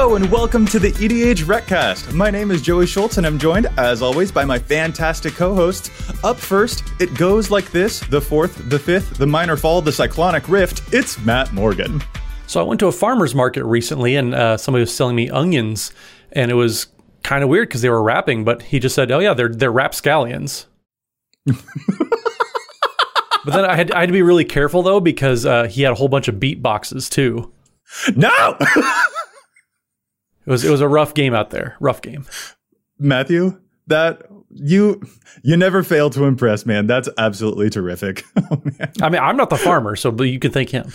Hello and welcome to the EDH Recast. My name is Joey Schultz and I'm joined, as always, by my fantastic co-hosts. Up first, it goes like this: the fourth, the fifth, the minor fall, the cyclonic rift. It's Matt Morgan. So I went to a farmer's market recently and uh, somebody was selling me onions and it was kind of weird because they were wrapping, but he just said, "Oh yeah, they're they're rapscallions." but then I had I had to be really careful though because uh, he had a whole bunch of beat boxes too. No. It was it was a rough game out there. Rough game. Matthew, that you you never fail to impress, man. That's absolutely terrific. oh, I mean, I'm not the farmer, so but you can thank him.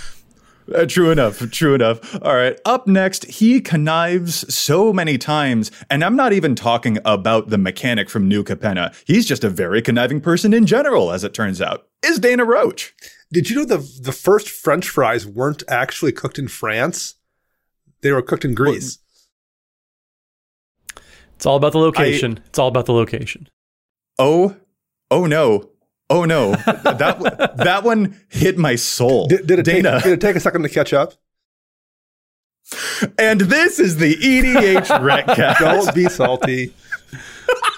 Uh, true enough. True enough. All right. Up next, he connives so many times, and I'm not even talking about the mechanic from New Capenna. He's just a very conniving person in general, as it turns out. Is Dana Roach? Did you know the the first French fries weren't actually cooked in France? They were cooked in Greece. It's all about the location. I, it's all about the location. Oh, oh no. Oh no. that that one hit my soul. Did, did it Dana. Take, did it take a second to catch up? And this is the EDH Recast. Don't be salty.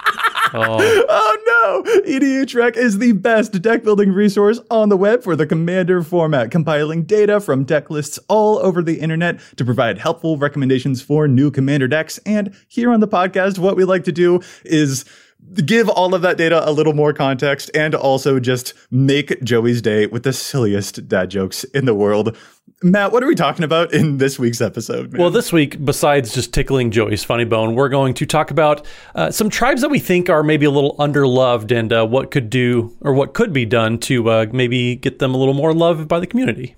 Oh. oh no! EDH Rec is the best deck building resource on the web for the Commander format, compiling data from deck lists all over the internet to provide helpful recommendations for new Commander decks. And here on the podcast, what we like to do is give all of that data a little more context and also just make Joey's day with the silliest dad jokes in the world. Matt, what are we talking about in this week's episode? Man? Well, this week, besides just tickling Joey's funny bone, we're going to talk about uh, some tribes that we think are maybe a little underloved and uh, what could do or what could be done to uh, maybe get them a little more loved by the community.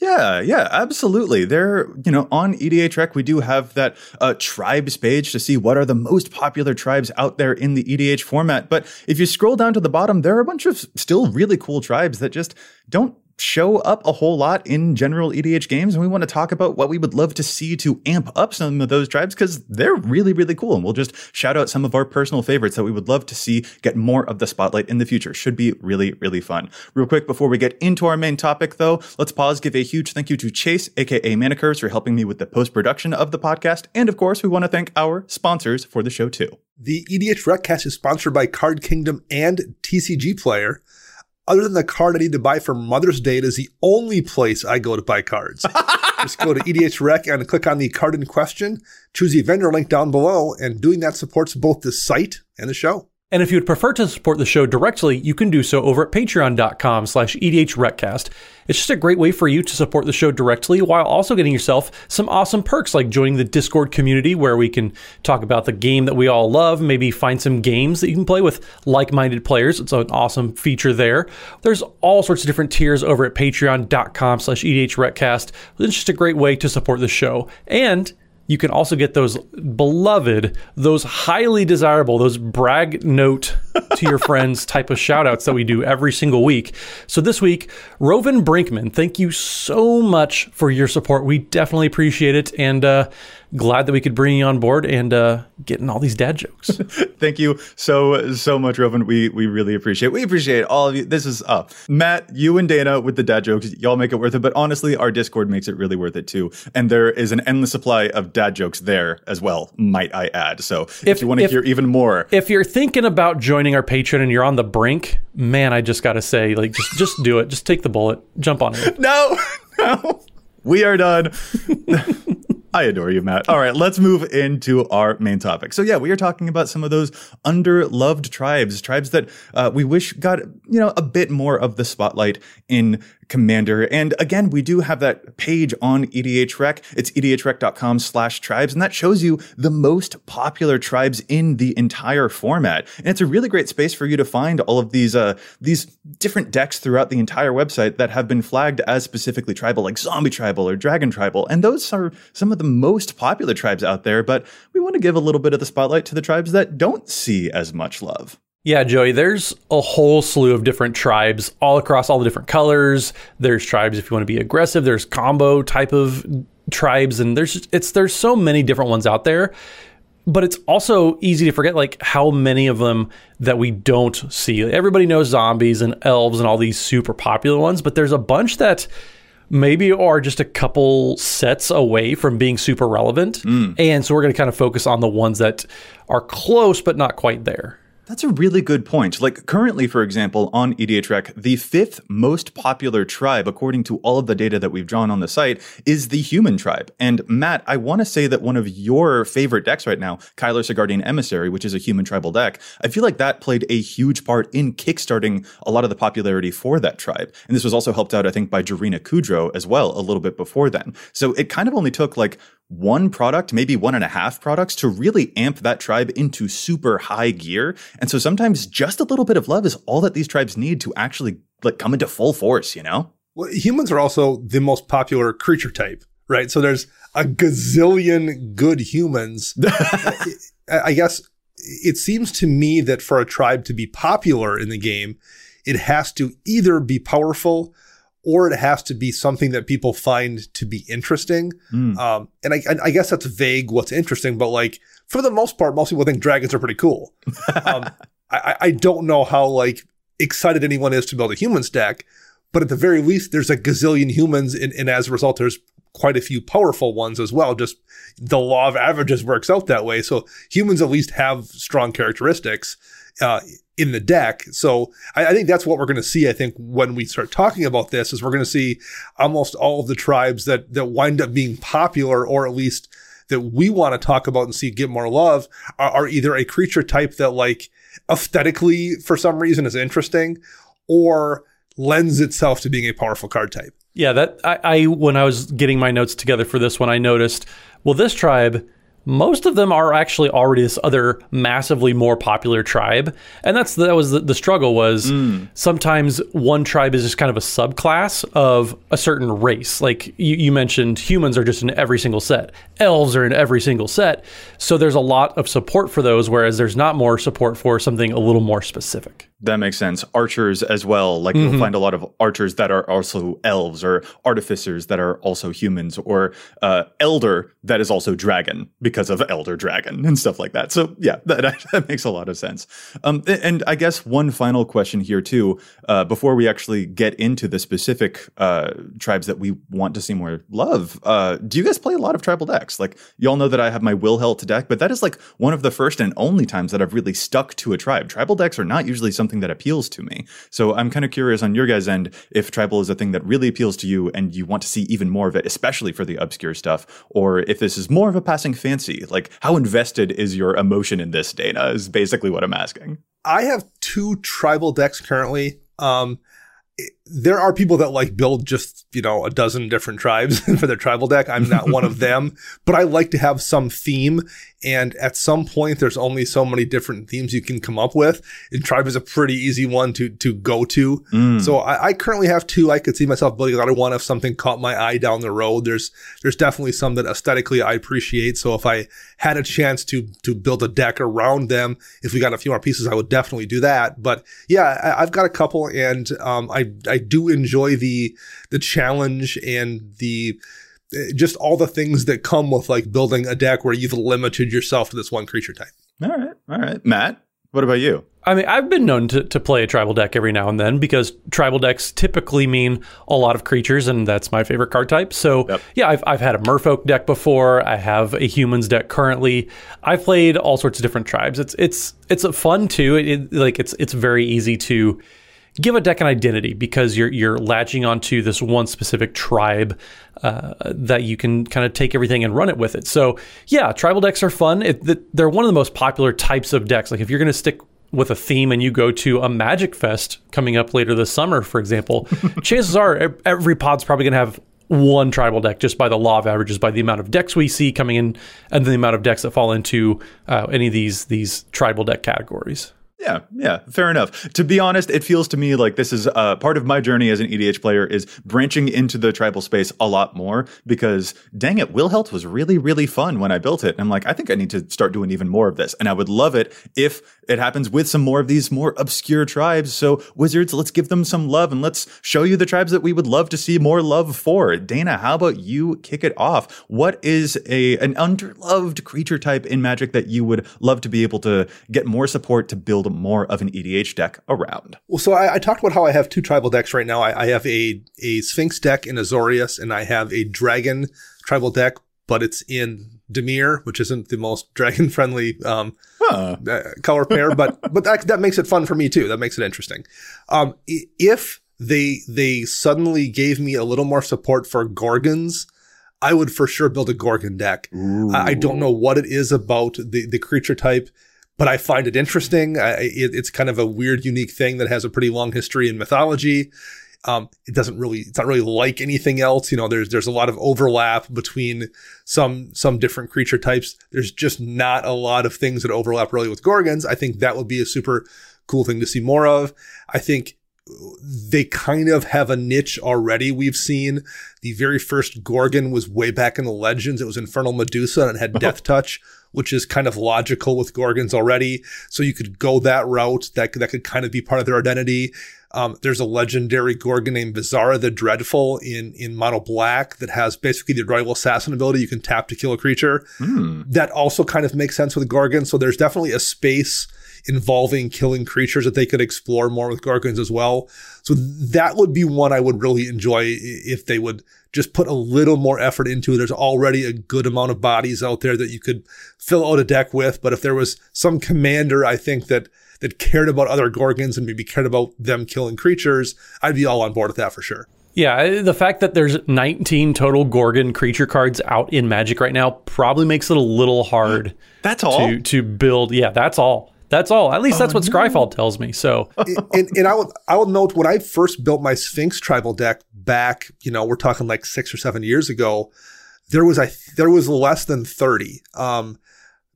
Yeah, yeah, absolutely. There, you know, on EDHREC, we do have that uh, tribes page to see what are the most popular tribes out there in the EDH format. But if you scroll down to the bottom, there are a bunch of still really cool tribes that just don't show up a whole lot in general EDH games. And we want to talk about what we would love to see to amp up some of those tribes because they're really, really cool. And we'll just shout out some of our personal favorites that we would love to see get more of the spotlight in the future. Should be really, really fun. Real quick, before we get into our main topic though, let's pause, give a huge thank you to Chase, aka Manicurves, for helping me with the post production of the podcast. And of course, we want to thank our sponsors for the show too. The EDH Recast is sponsored by Card Kingdom and TCG Player other than the card I need to buy for Mother's Day, it is the only place I go to buy cards. Just go to EDH Rec and click on the card in question, choose the vendor link down below, and doing that supports both the site and the show. And if you would prefer to support the show directly, you can do so over at patreon.com slash edhrecast. It's just a great way for you to support the show directly while also getting yourself some awesome perks like joining the Discord community where we can talk about the game that we all love, maybe find some games that you can play with like-minded players. It's an awesome feature there. There's all sorts of different tiers over at patreon.com slash edhrecast. It's just a great way to support the show. And you can also get those beloved, those highly desirable, those brag note to your friends type of shout outs that we do every single week. So this week, Roven Brinkman, thank you so much for your support. We definitely appreciate it. And uh, glad that we could bring you on board and uh, getting all these dad jokes. Thank you so so much, Roven. We we really appreciate. It. We appreciate all of you. This is uh, Matt, you and Dana with the dad jokes. Y'all make it worth it. But honestly, our Discord makes it really worth it too. And there is an endless supply of dad jokes there as well. Might I add? So if, if you want to hear even more, if you're thinking about joining our Patreon and you're on the brink, man, I just got to say, like, just just do it. Just take the bullet. Jump on it. No, no. We are done. I adore you, Matt. All right, let's move into our main topic. So, yeah, we are talking about some of those underloved tribes, tribes that uh, we wish got, you know, a bit more of the spotlight in commander. And again, we do have that page on EDHREC. It's edhrec.com slash tribes, and that shows you the most popular tribes in the entire format. And it's a really great space for you to find all of these uh, these different decks throughout the entire website that have been flagged as specifically tribal, like zombie tribal or dragon tribal. And those are some of the most popular tribes out there, but we want to give a little bit of the spotlight to the tribes that don't see as much love. Yeah, Joey, there's a whole slew of different tribes all across all the different colors. There's tribes if you want to be aggressive, there's combo type of tribes and there's it's there's so many different ones out there. But it's also easy to forget like how many of them that we don't see. Everybody knows zombies and elves and all these super popular ones, but there's a bunch that maybe are just a couple sets away from being super relevant. Mm. And so we're going to kind of focus on the ones that are close but not quite there. That's a really good point. Like currently, for example, on E EDHREC, the fifth most popular tribe, according to all of the data that we've drawn on the site, is the human tribe. And Matt, I want to say that one of your favorite decks right now, Kyler Sigardian Emissary, which is a human tribal deck, I feel like that played a huge part in kickstarting a lot of the popularity for that tribe. And this was also helped out, I think, by Jirina Kudro as well, a little bit before then. So it kind of only took like one product, maybe one and a half products to really amp that tribe into super high gear. And so sometimes just a little bit of love is all that these tribes need to actually like come into full force, you know? Well, humans are also the most popular creature type, right? So there's a gazillion good humans. I I guess it seems to me that for a tribe to be popular in the game, it has to either be powerful or it has to be something that people find to be interesting. Um, and I, I guess that's vague what's interesting, but like for the most part, most people think dragons are pretty cool. um, I, I don't know how like excited anyone is to build a humans deck, but at the very least, there's a gazillion humans, and, and as a result, there's quite a few powerful ones as well. Just the law of averages works out that way. So humans at least have strong characteristics uh, in the deck. So I, I think that's what we're going to see. I think when we start talking about this, is we're going to see almost all of the tribes that that wind up being popular, or at least that we want to talk about and see get more love, are, are either a creature type that like aesthetically for some reason is interesting, or lends itself to being a powerful card type. Yeah, that I, I when I was getting my notes together for this one, I noticed well, this tribe, most of them are actually already this other massively more popular tribe, and that's that was the, the struggle was mm. sometimes one tribe is just kind of a subclass of a certain race. Like you, you mentioned, humans are just in every single set, elves are in every single set, so there's a lot of support for those, whereas there's not more support for something a little more specific. That makes sense. Archers as well. Like you'll find a lot of archers that are also elves or artificers that are also humans or uh, elder that is also dragon because of elder dragon and stuff like that. So yeah, that, that makes a lot of sense. Um, and I guess one final question here too, uh, before we actually get into the specific uh, tribes that we want to see more love. Uh, do you guys play a lot of tribal decks? Like y'all know that I have my Wilhelt deck, but that is like one of the first and only times that I've really stuck to a tribe. Tribal decks are not usually something that appeals to me. So I'm kind of curious on your guys' end if tribal is a thing that really appeals to you and you want to see even more of it, especially for the obscure stuff, or if this is more of a passing fancy. Like how invested is your emotion in this, Dana? Is basically what I'm asking. I have two tribal decks currently. Um, it- there are people that like build just, you know, a dozen different tribes for their tribal deck. I'm not one of them, but I like to have some theme. And at some point, there's only so many different themes you can come up with. And tribe is a pretty easy one to, to go to. So I, I currently have two. I could see myself building another one if something caught my eye down the road. There's, there's definitely some that aesthetically I appreciate. So if I had a chance to, to build a deck around them, if we got a few more pieces, I would definitely do that. But yeah, I, I've got a couple and, um, I, I do enjoy the, the challenge and the, uh, just all the things that come with like building a deck where you've limited yourself to this one creature type. All right. All right. Matt, what about you? I mean, I've been known to, to play a tribal deck every now and then because tribal decks typically mean a lot of creatures, and that's my favorite card type. So, Yep. yeah, I've, I've had a merfolk deck before. I have a humans deck currently. I've played all sorts of different tribes. It's it's it's a fun too. It, it- like it's it's very easy to give a deck an identity because you're you're latching onto this one specific tribe uh, that you can kind of take everything and run it with it. So yeah, tribal decks are fun. It, they're one of the most popular types of decks. Like if you're going to stick with a theme and you go to a Magic Fest coming up later this summer, for example, chances are every pod's probably going to have one tribal deck just by the law of averages, by the amount of decks we see coming in, and the amount of decks that fall into uh, any of these these tribal deck categories. Yeah, yeah, fair enough. To be honest, it feels to me like this is uh, part of my journey as an EDH player is branching into the tribal space a lot more because dang it, Wilhelt was really, really fun when I built it. And I'm like, I think I need to start doing even more of this. And I would love it if it happens with some more of these more obscure tribes. So Wizards, let's give them some love and let's show you the tribes that we would love to see more love for. Dana, how about you kick it off? What is a an underloved creature type in Magic that you would love to be able to get more support to build more of an EDH deck around. Well, so I, I talked about how I have two tribal decks right now. I, I have a a Sphinx deck in Azorius, and I have a Dragon tribal deck, but it's in Dimir, which isn't the most dragon friendly um, Huh. uh, color pair, but but that that makes it fun for me too. That makes it interesting. Um, if they they suddenly gave me a little more support for Gorgons, I would for sure build a Gorgon deck. I, I don't know what it is about the the creature type, but I find it interesting. I, it, it's kind of a weird, unique thing that has a pretty long history in mythology. Um, it doesn't really, it's not really like anything else. You know, there's, there's a lot of overlap between some, some different creature types. There's just not a lot of things that overlap really with Gorgons. I think that would be a super cool thing to see more of. I think they kind of have a niche already. We've seen the very first Gorgon was way back in the legends. It was Infernal Medusa and it had Death Touch, which is kind of logical with Gorgons already. So you could go that route. That could, that could kind of be part of their identity. Um, there's a legendary Gorgon named Visara the Dreadful in, in mono black that has basically the Royal Assassin ability. You can tap to kill a creature. That also kind of makes sense with Gorgon. So there's definitely a space involving killing creatures that they could explore more with Gorgons as well. So that would be one I would really enjoy if they would just put a little more effort into it. There's already a good amount of bodies out there that you could fill out a deck with. But if there was some commander, I think that that cared about other Gorgons and maybe cared about them killing creatures, I'd be all on board with that for sure. Yeah, the fact that there's 19 total Gorgon creature cards out in Magic right now probably makes it a little hard That's all. to to build. Yeah, that's all. That's all. At least that's what Scryfall tells me. So and, and I will I will note when I first built my Sphinx tribal deck back, you know, we're talking like six or seven years ago, there was I there was less than thirty. Um,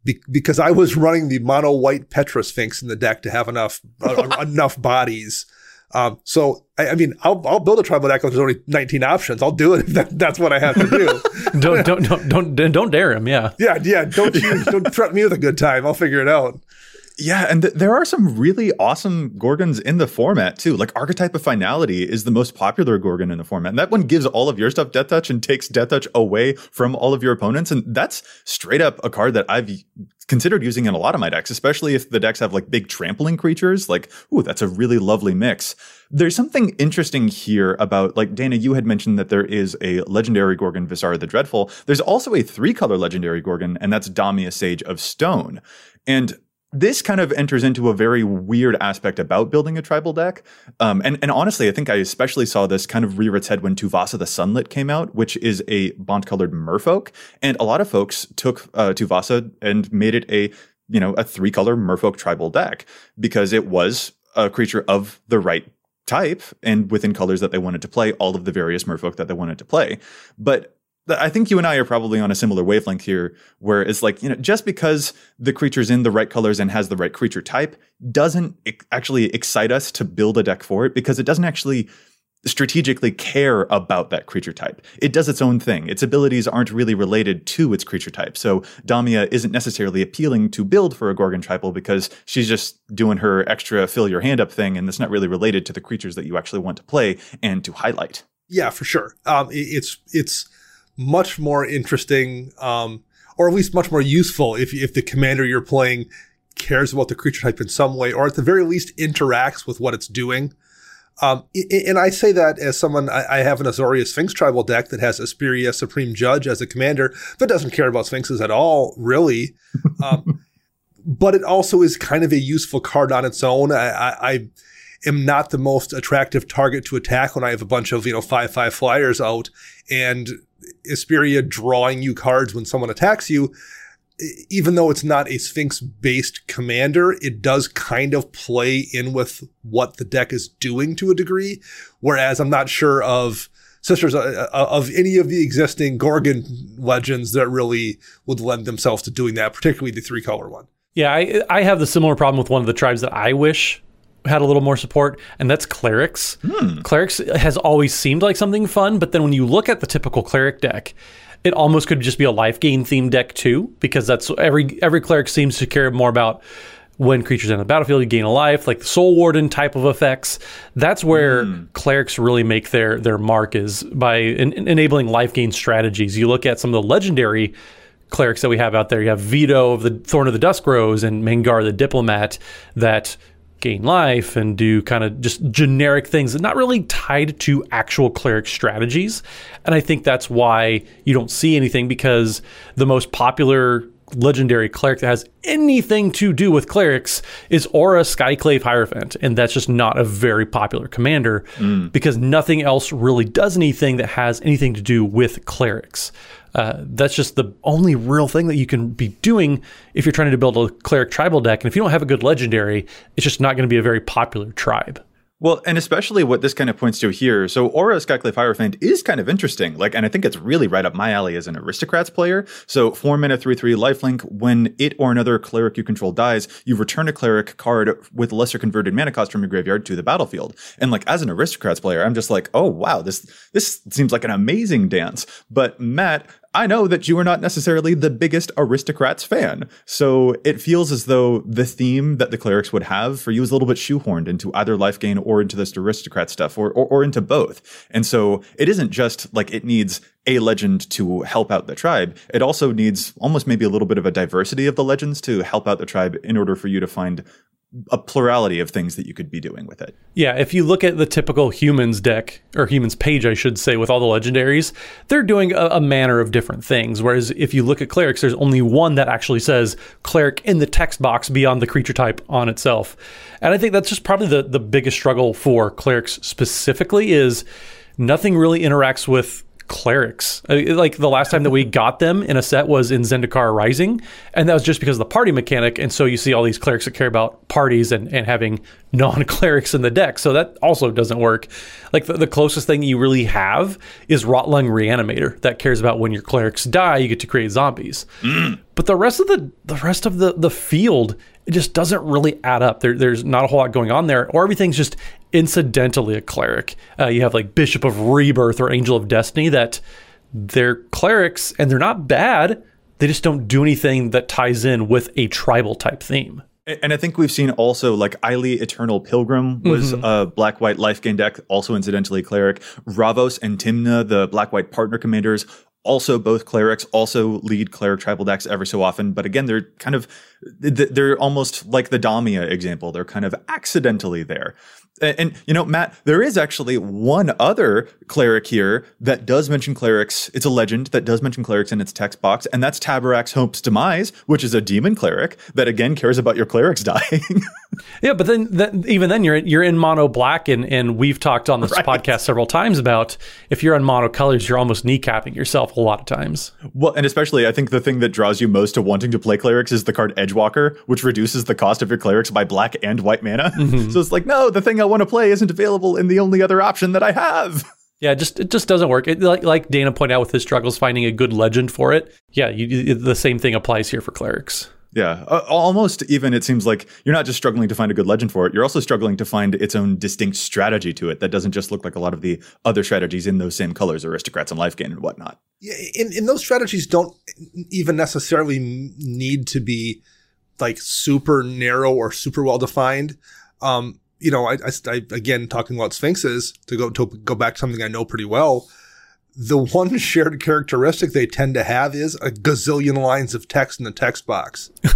be, because I was running the mono white Petra Sphinx in the deck to have enough uh, enough bodies. Um, so I, I mean, I'll I'll build a tribal deck if there's only 19 options. I'll do it if that, that's what I have to do. don't don't don't don't don't dare him. Yeah. yeah, yeah. Don't you don't threaten me with a good time. I'll figure it out. Yeah, and th- there are some really awesome Gorgons in the format too. Like Archetype of Finality is the most popular Gorgon in the format. And that one gives all of your stuff Death Touch and takes Death Touch away from all of your opponents. And that's straight up a card that I've considered using in a lot of my decks, especially if the decks have like big trampling creatures. Like, ooh, that's a really lovely mix. There's something interesting here about, like, Dana, you had mentioned that there is a legendary Gorgon, Visara the Dreadful. There's also a three color legendary Gorgon, and that's Damia Sage of Stone. And this kind of enters into a very weird aspect about building a tribal deck. Um, and, and honestly, I think I especially saw this kind of rear its head when Tuvasa the Sunlit came out, which is a Bant colored merfolk. And a lot of folks took uh, Tuvasa and made it a, you know, a three color merfolk tribal deck because it was a creature of the right type and within colors that they wanted to play all of the various merfolk that they wanted to play. But I think you and I are probably on a similar wavelength here, where it's like, you know, just because the creature's in the right colors and has the right creature type doesn't actually excite us to build a deck for it because it doesn't actually strategically care about that creature type. It does its own thing. Its abilities aren't really related to its creature type. So Damia isn't necessarily appealing to build for a Gorgon tribal because she's just doing her extra fill your hand up thing and it's not really related to the creatures that you actually want to play and to highlight. Yeah, for sure. Um, it's it's much more interesting, um, or at least much more useful if if the commander you're playing cares about the creature type in some way, or at the very least interacts with what it's doing. Um, and I say that as someone, I, I have an Azorius Sphinx tribal deck that has Isperia Supreme Judge as a commander, but doesn't care about Sphinxes at all, really. Um, but it also is kind of a useful card on its own. I, I, I am not the most attractive target to attack when I have a bunch of, you know, five, five flyers out and Isperia drawing you cards when someone attacks you even though it's not a Sphinx based commander, it does kind of play in with what the deck is doing to a degree. Whereas I'm not sure of sisters uh, uh, of any of the existing Gorgon legends that really would lend themselves to doing that, particularly the three color one. Yeah, I, I have the similar problem with one of the tribes that I wish had a little more support, and that's clerics. Hmm. Clerics has always seemed like something fun, but then when you look at the typical cleric deck, it almost could just be a life gain themed deck too, because that's every every cleric seems to care more about when creatures enter the battlefield, you gain a life, like the Soul Warden type of effects. That's where hmm. clerics really make their their mark is by en- enabling life gain strategies. You look at some of the legendary clerics that we have out there. You have Vito of the Thorn of the Dusk Rose and Mangara the Diplomat that gain life and do kind of just generic things and not really tied to actual cleric strategies. And I think that's why you don't see anything because the most popular legendary cleric that has anything to do with clerics is Orah Skyclave Hierophant. And that's just not a very popular commander because nothing else really does anything that has anything to do with clerics. Uh, that's just the only real thing that you can be doing if you're trying to build a cleric tribal deck. And if you don't have a good legendary, it's just not going to be a very popular tribe. Well, and especially what this kind of points to here. So Orah Skyclave Hierophant is kind of interesting. Like, and I think it's really right up my alley as an aristocrats player. So four mana, three, three lifelink. When it or another cleric you control dies, you return a cleric card with lesser converted mana cost from your graveyard to the battlefield. And like, as an aristocrats player, I'm just like, oh wow, this, this seems like an amazing dance. But Matt, I know that you are not necessarily the biggest aristocrats fan. So it feels as though the theme that the clerics would have for you is a little bit shoehorned into either life gain or into this aristocrat stuff or, or, or into both. And so it isn't just like it needs a legend to help out the tribe. It also needs almost maybe a little bit of a diversity of the legends to help out the tribe in order for you to find a plurality of things that you could be doing with it. Yeah, if you look at the typical humans deck, or humans page, I should say, with all the legendaries, they're doing a, a manner of different things. Whereas if you look at clerics, there's only one that actually says cleric in the text box beyond the creature type on itself. And I think that's just probably the, the biggest struggle for clerics specifically is nothing really interacts with clerics. Uh, Like the last time that we got them in a set was in Zendikar Rising, and that was just because of the party mechanic. And so you see all these clerics that care about parties and, and having non clerics in the deck. So that also doesn't work. Like the, the closest thing you really have is Rotlung Reanimator that cares about when your clerics die, you get to create zombies. But the rest of the the rest of the the field it just doesn't really add up. There, there's not a whole lot going on there, or everything's just incidentally a cleric. Uh, you have like Bishop of Rebirth or Angel of Destiny that they're clerics and they're not bad. They just don't do anything that ties in with a tribal type theme. And I think we've seen also like Ayli Eternal Pilgrim was a black white life gain deck, also incidentally cleric. Ravos and Tymna, the black white partner commanders, also both clerics, also lead cleric tribal decks every so often. But again, they're kind of they're almost like the Damia example. They're kind of accidentally there. And, and, you know, Matt, there is actually one other cleric here that does mention clerics. It's a legend that does mention clerics in its text box, and that's Taborax Hope's Demise, which is a demon cleric that again cares about your clerics dying. Yeah, but then, then even then you're you're in mono black, and and we've talked on this podcast several times about if you're on mono colors, you're almost kneecapping yourself a lot of times. well, and especially, I think the thing that draws you most to wanting to play clerics is the card Edgewalker, which reduces the cost of your clerics by black and white mana. Mm-hmm. So it's like, no, the thing want to play isn't available in the only other option that I have. Yeah, just it just doesn't work. It, like like Dana pointed out with his struggles finding a good legend for it. Yeah, you, you- the same thing applies here for clerics. Yeah, uh, almost even it seems like you're not just struggling to find a good legend for it, you're also struggling to find its own distinct strategy to it that doesn't just look like a lot of the other strategies in those same colors, aristocrats and life gain and whatnot. Yeah, and, and those strategies don't even necessarily need to be like super narrow or super well defined. Um, you know, I, I, I again talking about sphinxes to go to go back to something I know pretty well. The one shared characteristic they tend to have is a gazillion lines of text in the text box.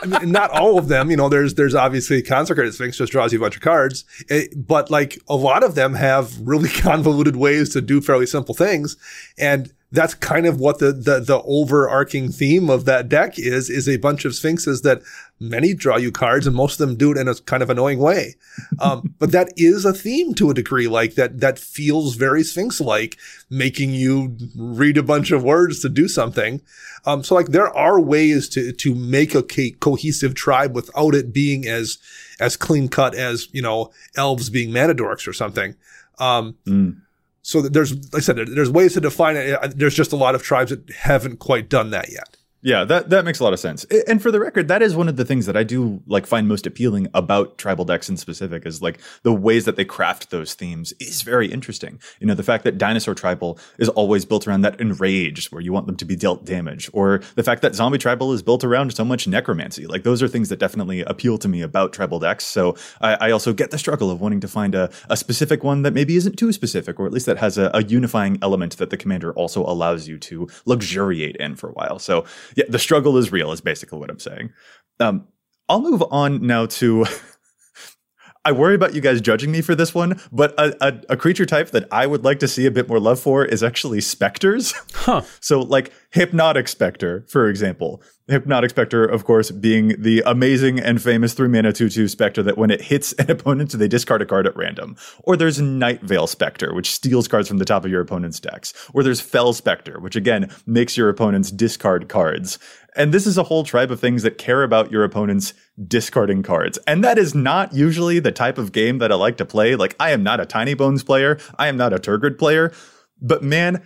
I mean, not all of them. You know, there's there's obviously consecrated sphinx just draws you a bunch of cards, Eh, but like a lot of them have really convoluted ways to do fairly simple things, and that's kind of what the the the overarching theme of that deck is is a bunch of sphinxes that many draw you cards and most of them do it in a kind of annoying way. Um, but that is a theme to a degree, like that, that feels very Sphinx like, making you read a bunch of words to do something. Um, so like there are ways to, to make a co- cohesive tribe without it being as, as clean cut as, you know, elves being mana dorks or something. Um, Mm. so there's, like I said, there's ways to define it. Uh, There's just a lot of tribes that haven't quite done that yet. Yeah, that that makes a lot of sense. And for the record, that is one of the things that I do like find most appealing about tribal decks in specific is like the ways that they craft those themes is very interesting. You know, the fact that dinosaur tribal is always built around that enraged where you want them to be dealt damage, or the fact that zombie tribal is built around so much necromancy. Like those are things that definitely appeal to me about tribal decks. So I, I also get the struggle of wanting to find a, a specific one that maybe isn't too specific, or at least that has a, a unifying element that the commander also allows you to luxuriate in for a while. So yeah, the struggle is real, is basically what I'm saying. Um, I'll move on now to. I worry about you guys judging me for this one, but a, a, a creature type that I would like to see a bit more love for is actually specters. Huh. So, like Hypnotic Spectre, for example. Hypnotic Spectre, of course, being the amazing and famous three mana 2 2 Spectre that when it hits an opponent, they discard a card at random. Or there's Night Veil Spectre, which steals cards from the top of your opponent's decks. Or there's Fell Spectre, which again makes your opponents discard cards. And this is a whole tribe of things that care about your opponents discarding cards. And that is not usually the type of game that I like to play. Like, I am not a Tiny Bones player, I am not a Tergrid player. But man,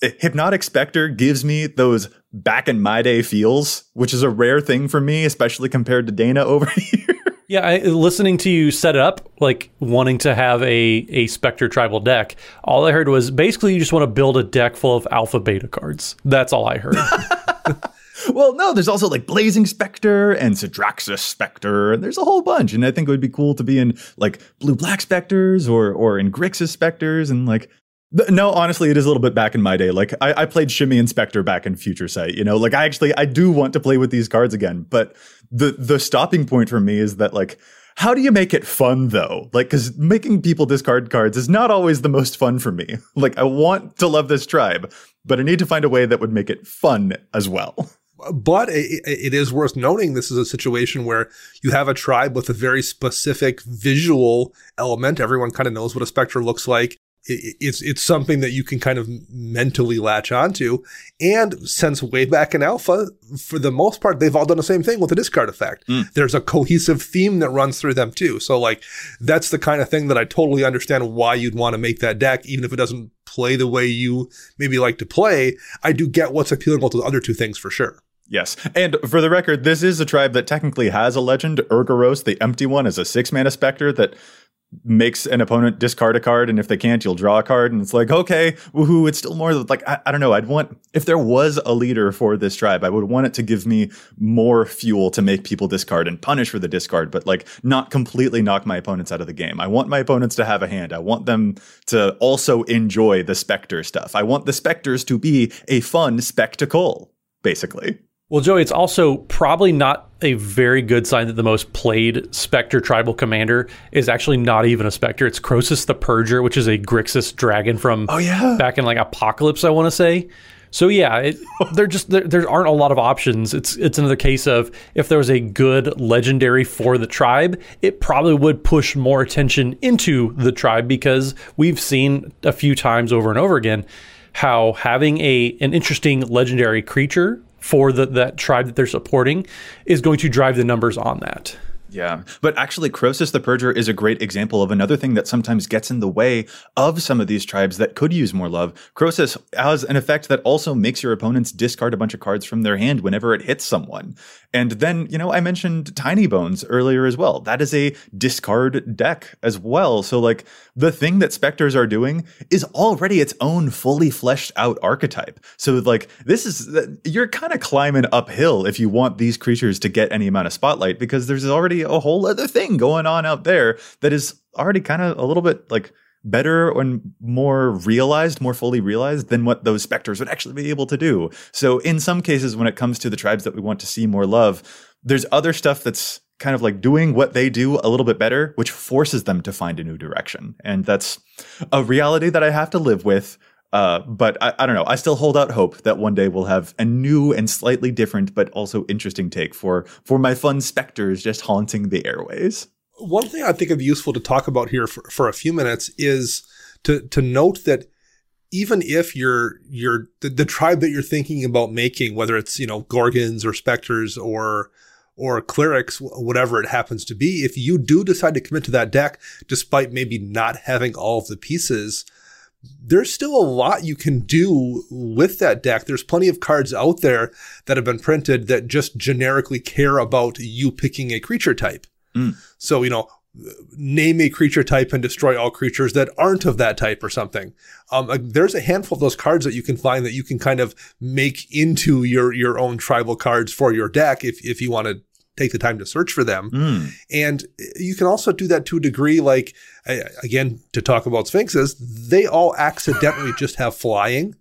Hypnotic Spectre gives me those back in my day feels, which is a rare thing for me, especially compared to Dana over here. Yeah, I, listening to you set it up, like wanting to have a, a Spectre tribal deck, all I heard was basically you just want to build a deck full of alpha beta cards. That's all I heard. well, no, there's also like Blazing Spectre and Sedraxis Spectre, and there's a whole bunch. And I think it would be cool to be in like blue black specters or or in Grixis specters and like no, honestly, it is a little bit back in my day. Like I, I played Shimian Specter back in Future Sight. You know, like I actually I do want to play with these cards again. But the the stopping point for me is that like how do you make it fun though? Like, because making people discard cards is not always the most fun for me. Like, I want to love this tribe, but I need to find a way that would make it fun as well. But it, it is worth noting this is a situation where you have a tribe with a very specific visual element. Everyone kind of knows what a spectre looks like. It, it's it's something that you can kind of mentally latch onto. And since way back in Alpha, for the most part, they've all done the same thing with the discard effect. Mm. There's a cohesive theme that runs through them too. So like that's the kind of thing that I totally understand why you'd want to make that deck, even if it doesn't play the way you maybe like to play. I do get what's appealing about the other two things for sure. Yes. And for the record, this is a tribe that technically has a legend. Urgoros, the empty one, is a six mana specter that makes an opponent discard a card. And if they can't, you'll draw a card. And it's like, okay, woohoo. It's still more like, I, I don't know. I'd want, if there was a leader for this tribe, I would want it to give me more fuel to make people discard and punish for the discard, but like not completely knock my opponents out of the game. I want my opponents to have a hand. I want them to also enjoy the specter stuff. I want the specters to be a fun spectacle, basically. Well, Joey, it's also probably not a very good sign that the most played Spectre tribal commander is actually not even a Spectre. It's Crosis the Purger, which is a Grixis dragon from Oh, yeah. back in like Apocalypse, I want to say. So yeah, it, there just there, there aren't a lot of options. It's it's another case of if there was a good legendary for the tribe, it probably would push more attention into the tribe because we've seen a few times over and over again how having a an interesting legendary creature for the, that tribe that they're supporting is going to drive the numbers on that. Yeah. But actually, Crosis the Purger is a great example of another thing that sometimes gets in the way of some of these tribes that could use more love. Crosis has an effect that also makes your opponents discard a bunch of cards from their hand whenever it hits someone. And then, you know, I mentioned Tiny Bones earlier as well. That is a discard deck as well. So, like, the thing that Spectres are doing is already its own fully fleshed out archetype. So, like, this is, you're kind of climbing uphill if you want these creatures to get any amount of spotlight because there's already a whole other thing going on out there that is already kind of a little bit like better and more realized, more fully realized than what those specters would actually be able to do. So in some cases, when it comes to the tribes that we want to see more love, there's other stuff that's kind of like doing what they do a little bit better, which forces them to find a new direction. And that's a reality that I have to live with. Uh, but I, I don't know. I still hold out hope that one day we'll have a new and slightly different, but also interesting take for for my fun specters just haunting the airways. One thing I think be useful to talk about here for, for a few minutes is to to note that even if you're you're the, the tribe that you're thinking about making, whether it's you know gorgons or specters or or clerics, whatever it happens to be, if you do decide to commit to that deck, despite maybe not having all of the pieces, there's still a lot you can do with that deck. There's plenty of cards out there that have been printed that just generically care about you picking a creature type. Mm. So, you know, name a creature type and destroy all creatures that aren't of that type or something. Um, like, there's a handful of those cards that you can find that you can kind of make into your, your own tribal cards for your deck if, if you want to take the time to search for them. Mm. And you can also do that to a degree, like, again, to talk about Sphinxes, they all accidentally just have flying.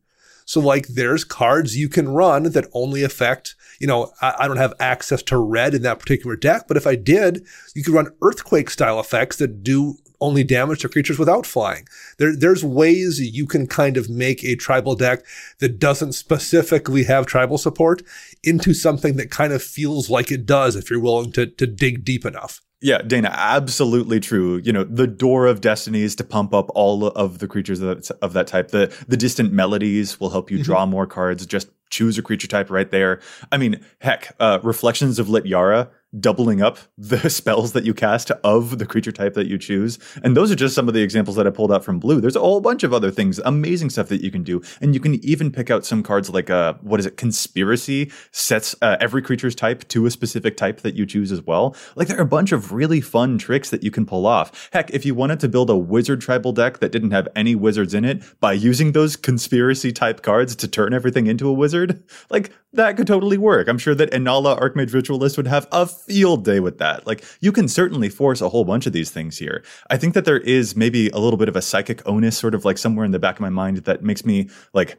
So, like, there's cards you can run that only affect, you know, I, I, don't have access to red in that particular deck, but if I did, you could run earthquake style effects that do only damage to creatures without flying. There, there's ways you can kind of make a tribal deck that doesn't specifically have tribal support into something that kind of feels like it does if you're willing to, to dig deep enough. Yeah, Dana, absolutely true. You know, the door of destiny is to pump up all of the creatures of that, of that type. The the distant melodies will help you mm-hmm. draw more cards. Just choose a creature type right there. I mean, heck, uh, Reflections of Littjara doubling up the spells that you cast of the creature type that you choose. And those are just some of the examples that I pulled out from blue. There's a whole bunch of other things, amazing stuff that you can do. And you can even pick out some cards like uh what is it, conspiracy sets uh, every creature's type to a specific type that you choose as well. Like there are a bunch of really fun tricks that you can pull off. Heck, if you wanted to build a wizard tribal deck that didn't have any wizards in it by using those conspiracy type cards to turn everything into a wizard, like that could totally work. I'm sure that Inalla Archmage Ritualist would have a field day with that. Like you can certainly force a whole bunch of these things here. I think that there is maybe a little bit of a psychic onus sort of like somewhere in the back of my mind that makes me like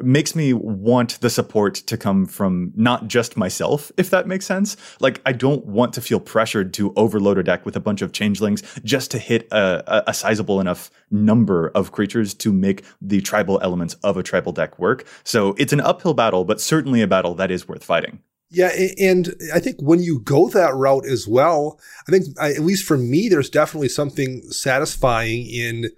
makes me want the support to come from not just myself, if that makes sense. Like, I don't want to feel pressured to overload a deck with a bunch of changelings just to hit a, a, sizable enough number of creatures to make the tribal elements of a tribal deck work. So it's an uphill battle, but certainly a battle that is worth fighting. Yeah, and I think when you go that route as well, I think at least for me, there's definitely something satisfying in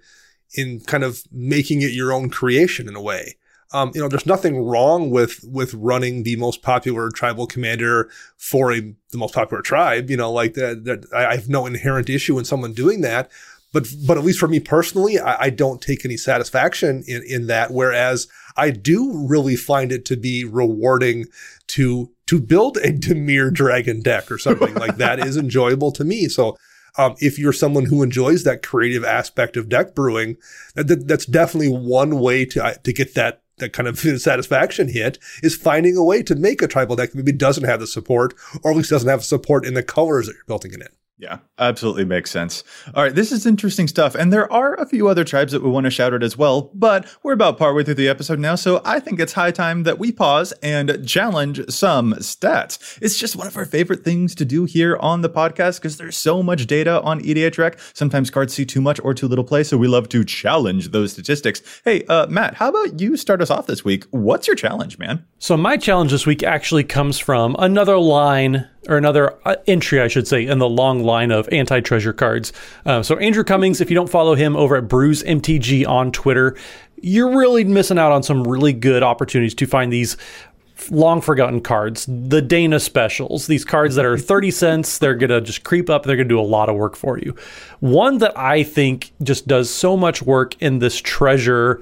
in kind of making it your own creation in a way. Um, you know, there's nothing wrong with with running the most popular tribal commander for a the most popular tribe. You know, like that. that I have no inherent issue in someone doing that. But but at least for me personally, I, I don't take any satisfaction in in that. Whereas I do really find it to be rewarding to to build a Dimir dragon deck or something like that is enjoyable to me. So um, if you're someone who enjoys that creative aspect of deck brewing, that, that's definitely one way to uh, to get that that kind of satisfaction hit is finding a way to make a tribal deck that maybe doesn't have the support or at least doesn't have support in the colors that you're building it in. Yeah, absolutely makes sense. All right, this is interesting stuff. And there are a few other tribes that we want to shout out as well, but we're about partway through the episode now, so I think it's high time that we pause and challenge some stats. It's just one of our favorite things to do here on the podcast because there's so much data on EDHREC. Sometimes cards see too much or too little play, so we love to challenge those statistics. Hey, uh, Matt, how about you start us off this week? What's your challenge, man? So, my challenge this week actually comes from another line or another uh, entry, I should say, in the long line of anti treasure cards. Uh, so, Andrew Cummings, if you don't follow him over at Brews MTG on Twitter, you're really missing out on some really good opportunities to find these long forgotten cards, the Dana specials, these cards that are 30 cents, they're going to just creep up, they're going to do a lot of work for you. One that I think just does so much work in this treasure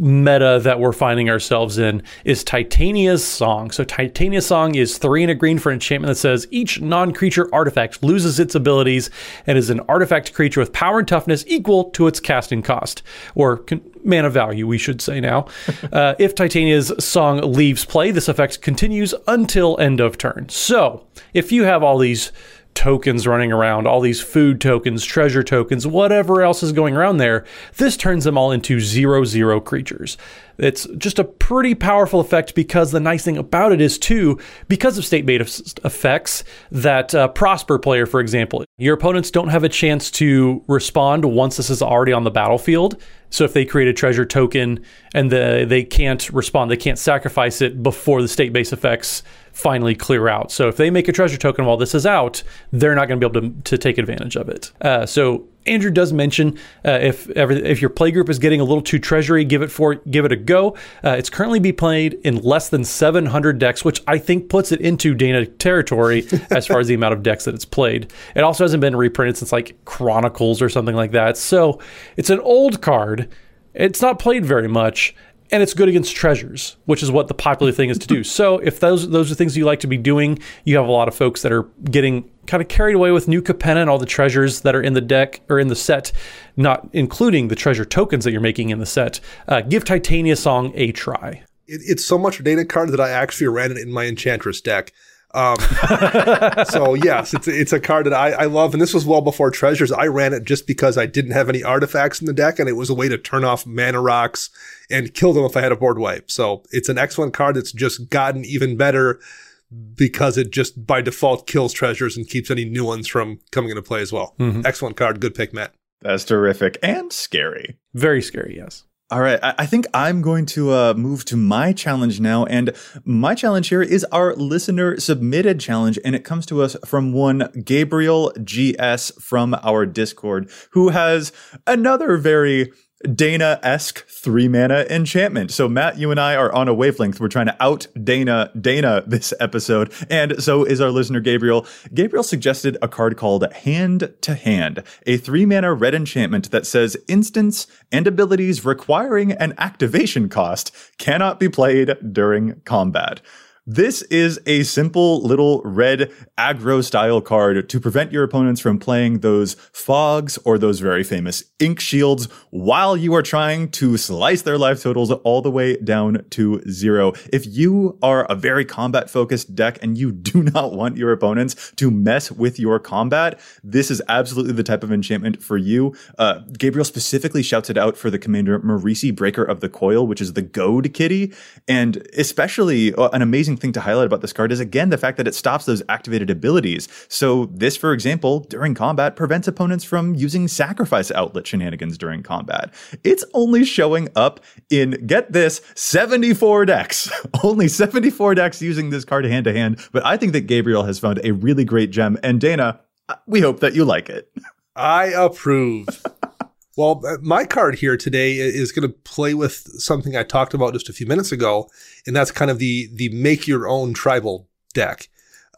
meta that we're finding ourselves in is Titania's Song. So Titania's Song is three and a green for enchantment that says each non-creature artifact loses its abilities and is an artifact creature with power and toughness equal to its casting cost, or con- mana value, we should say now. uh, if Titania's Song leaves play, this effect continues until end of turn. So if you have all these tokens running around, all these food tokens, treasure tokens, whatever else is going around there, this turns them all into zero zero creatures. It's just a pretty powerful effect because the nice thing about it is, too, because of state based effects, that uh, Prosper player, for example, your opponents don't have a chance to respond once this is already on the battlefield. So if they create a treasure token and the, they can't respond, they can't sacrifice it before the state based effects finally clear out. So if they make a treasure token while this is out, they're not going to be able to, to take advantage of it. Uh, so Andrew does mention uh, if every, if your playgroup is getting a little too treasury, give it for give it a go. Uh, it's currently be played in less than 700 decks, which I think puts it into Dana territory as far as the amount of decks that it's played. It also hasn't been reprinted since like Chronicles or something like that. So it's an old card. It's not played very much, and it's good against treasures, which is what the popular thing is to do. So if those those are things you like to be doing, you have a lot of folks that are getting kind of carried away with New Capenna and all the treasures that are in the deck or in the set, not including the treasure tokens that you're making in the set. Uh, give Titania Song a try. It, it's so much a data card that I actually ran it in my Enchantress deck. Um, so yes, it's it's a card that I, I love, and this was well before Treasures. I ran it just because I didn't have any artifacts in the deck, and it was a way to turn off mana rocks and kill them if I had a board wipe. So it's an excellent card that's just gotten even better because it just by default kills treasures and keeps any new ones from coming into play as well. Mhm. Excellent card, good pick, Matt. That's terrific and scary. Very scary, yes. All right, I I think I'm going to uh, move to my challenge now. And my challenge here is our listener submitted challenge. And it comes to us from one Gabriel GS from our Discord, who has another very Dana esque three mana enchantment. So, Matt, you and I are on a wavelength. We're trying to out Dana Dana this episode. And so is our listener, Gabriel. Gabriel suggested a card called Hand to Hand, a three mana red enchantment that says instants and abilities requiring an activation cost cannot be played during combat. This is a simple little red aggro style card to prevent your opponents from playing those fogs or those very famous Inkshields while you are trying to slice their life totals all the way down to zero. If you are a very combat focused deck and you do not want your opponents to mess with your combat, this is absolutely the type of enchantment for you. Uh, Gabriel specifically shouts it out for the commander Marisi Breaker of the Coil, which is the goad kitty. And especially uh, an amazing thing to highlight about this card is again the fact that it stops those activated abilities. So this, for example, during combat prevents opponents from using sacrifice outlet shenanigans during combat. It's only showing up in get this 74 decks. only 74 decks using this card hand to hand. But I think that Gabriel has found a really great gem. And Dana, uh, we hope that you like it. I approve. well, uh, my card here today is going to play with something I talked about just a few minutes ago, and that's kind of the the make your own tribal deck.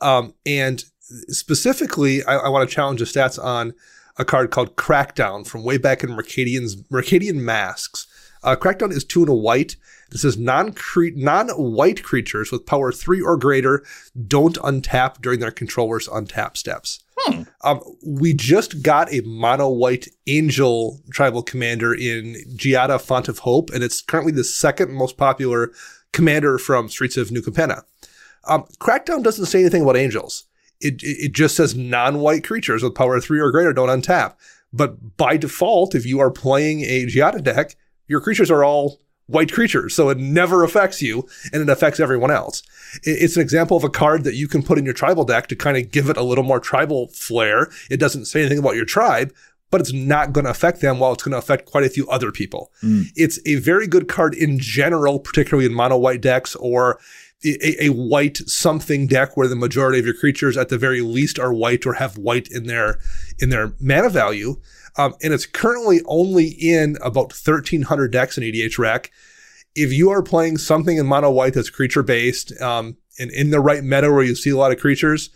Um, and specifically, I, I want to challenge the stats on a card called Crackdown from way back in Mercadian's Mercadian Masques. Uh, Crackdown is two and a white. It says non non-white creatures with power three or greater don't untap during their controller's untap steps. Um, we just got a mono white angel tribal commander in Giada Font of Hope, and it's currently the second most popular commander from Streets of New Capenna. Um, Crackdown doesn't say anything about angels. It, it, it just says non-white creatures with power three or greater don't untap. But by default, if you are playing a Giada deck, your creatures are all white creatures, so it never affects you, and it affects everyone else. It's an example of a card that you can put in your tribal deck to kind of give it a little more tribal flair. It doesn't say anything about your tribe, but it's not going to affect them while it's going to affect quite a few other people. Mm. It's a very good card in general, particularly in mono white decks or a, a white something deck where the majority of your creatures at the very least are white or have white in their in their mana value. Um, and it's currently only in about 1300 decks in EDHREC. If you are playing something in mono white that's creature based um, and in the right meta where you see a lot of creatures,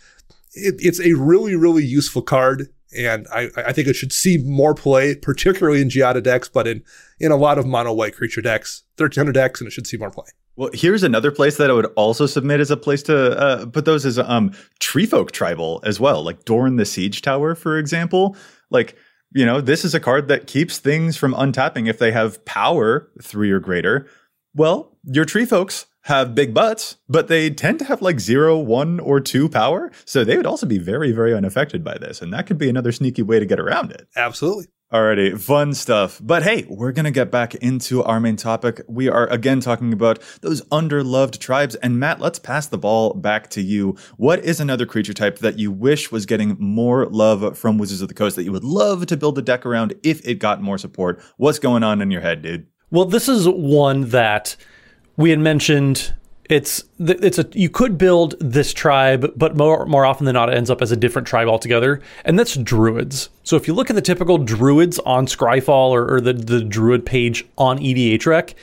it, it's a really, really useful card. And I, I think it should see more play, particularly in Giada decks, but in, in a lot of mono white creature decks, 1300 decks, and it should see more play. Well, here's another place that I would also submit as a place to uh, put those as um Treefolk Tribal as well, like Doran the Siege Tower, for example. Like, you know, this is a card that keeps things from untapping if they have power three or greater. Well, your tree folks have big butts, but they tend to have like zero, one, or two power. So they would also be very, very unaffected by this. And that could be another sneaky way to get around it. Absolutely. Alrighty, fun stuff. But hey, we're gonna get back into our main topic. We are again talking about those underloved tribes. And Matt, let's pass the ball back to you. What is another creature type that you wish was getting more love from Wizards of the Coast that you would love to build a deck around if it got more support? What's going on in your head, dude? Well, this is one that we had mentioned. It's it's a you could build this tribe, but more more often than not, it ends up as a different tribe altogether, and that's druids. So if you look at the typical druids on Scryfall or, or the the druid page on EDHREC,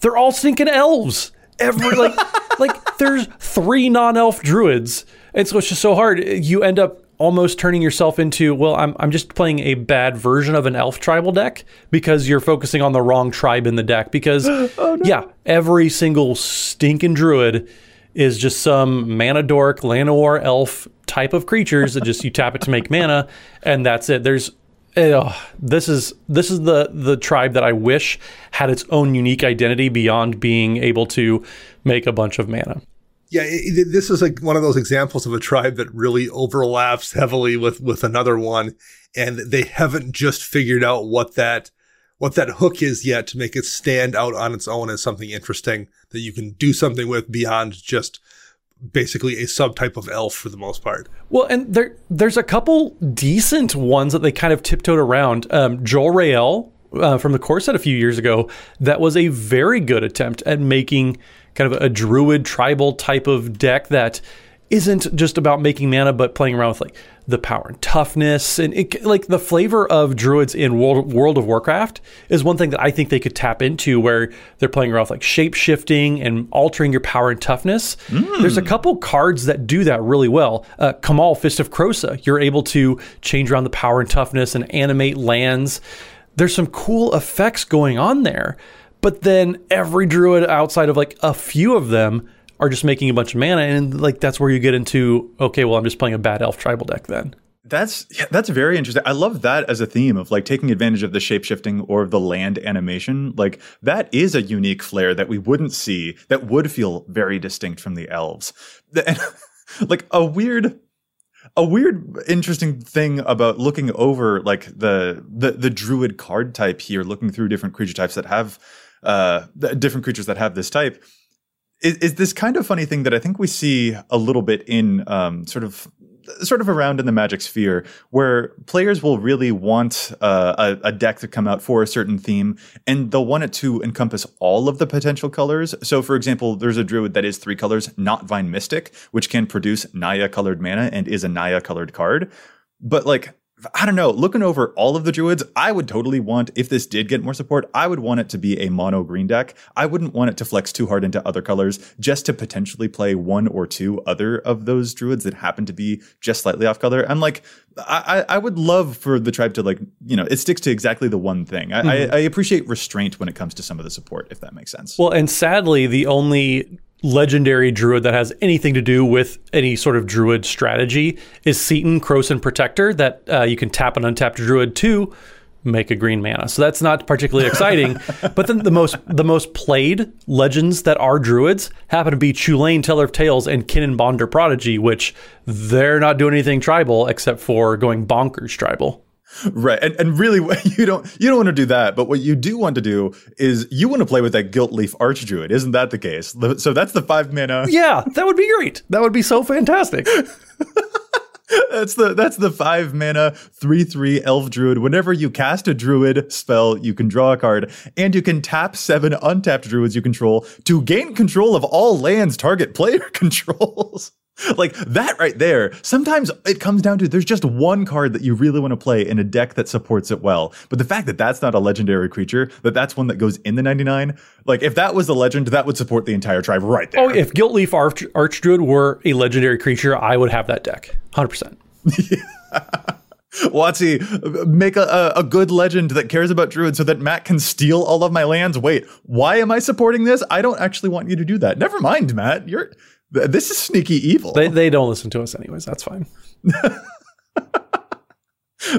they're all stinking elves. Every like like there's three non-elf druids, and so it's just so hard. You end up almost turning yourself into well I'm, I'm just playing a bad version of an elf tribal deck because you're focusing on the wrong tribe in the deck because oh, yeah every single stinking druid is just some mana dork Llanowar elf type of creatures that just you tap it to make mana and that's it there's Ugh, this is this is the the tribe that I wish had its own unique identity beyond being able to make a bunch of mana. Yeah, it, this is like one of those examples of a tribe that really overlaps heavily with with another one, and they haven't just figured out what that what that hook is yet to make it stand out on its own as something interesting that you can do something with beyond just basically a subtype of elf for the most part. Well, and there there's a couple decent ones that they kind of tiptoed around. Um, Jolrael uh, from the core set a few years ago, that was a very good attempt at making kind of a druid tribal type of deck that isn't just about making mana, but playing around with like the power and toughness and it, like the flavor of druids in World, World of Warcraft is one thing that I think they could tap into where they're playing around with like shape shifting and altering your power and toughness. There's a couple cards that do that really well. Uh, Kamahl Fist of Krosa, you're able to change around the power and toughness and animate lands. There's some cool effects going on there. But then every druid outside of like a few of them are just making a bunch of mana and like that's where you get into okay well i'm just playing a bad elf tribal deck then That's yeah, that's very interesting. I love that as a theme of like taking advantage of the shapeshifting or the land animation. Like that is a unique flair that we wouldn't see that would feel very distinct from the elves. And, like a weird a weird interesting thing about looking over like the the the druid card type here looking through different creature types that have uh different creatures that have this type. Is, is this kind of funny thing that I think we see a little bit in um, sort of sort of around in the magic sphere where players will really want uh, a, a deck to come out for a certain theme and they'll want it to encompass all of the potential colors. So for example there's a druid that is three colors Knotvine Mystic which can produce naya colored mana and is a naya colored card. But like I don't know. Looking over all of the druids, I would totally want, if this did get more support, I would want it to be a mono green deck. I wouldn't want it to flex too hard into other colors just to potentially play one or two other of those druids that happen to be just slightly off color. I'm like, I, I would love for the tribe to like, you know, it sticks to exactly the one thing. I, I, mm-hmm. I appreciate restraint when it comes to some of the support, if that makes sense. well and sadly the only legendary druid that has anything to do with any sort of druid strategy is Seton Krosan Protector that uh, you can tap an untapped druid to make a green mana. So that's not particularly exciting. but then the most the most played legends that are druids happen to be Chulane Teller of Tales and Kinnan Bonder Prodigy, which they're not doing anything tribal except for going bonkers tribal. Right. And and really you don't you don't want to do that, but what you do want to do is you want to play with that Gilt-Leaf archdruid. Isn't that the case? So that's the 5 mana. Yeah, that would be great. That would be so fantastic. That's the that's the 5 mana 3/3 elf druid. Whenever you cast a druid spell, you can draw a card and you can tap 7 untapped druids you control to gain control of all lands target player controls. like that right there. Sometimes it comes down to there's just one card that you really want to play in a deck that supports it well. But the fact that that's not a legendary creature, that that's one that goes in the 99, like if that was a legend, that would support the entire tribe right there. Oh, if Gilt-Leaf Arch- Archdruid were a legendary creature, I would have that deck. 100%. WotC, make a, a, a good legend that cares about druids so that Matt can steal all of my lands. Wait, why am I supporting this? I don't actually want you to do that. Never mind, Matt. You're this is sneaky evil. They, they don't listen to us anyways. That's fine.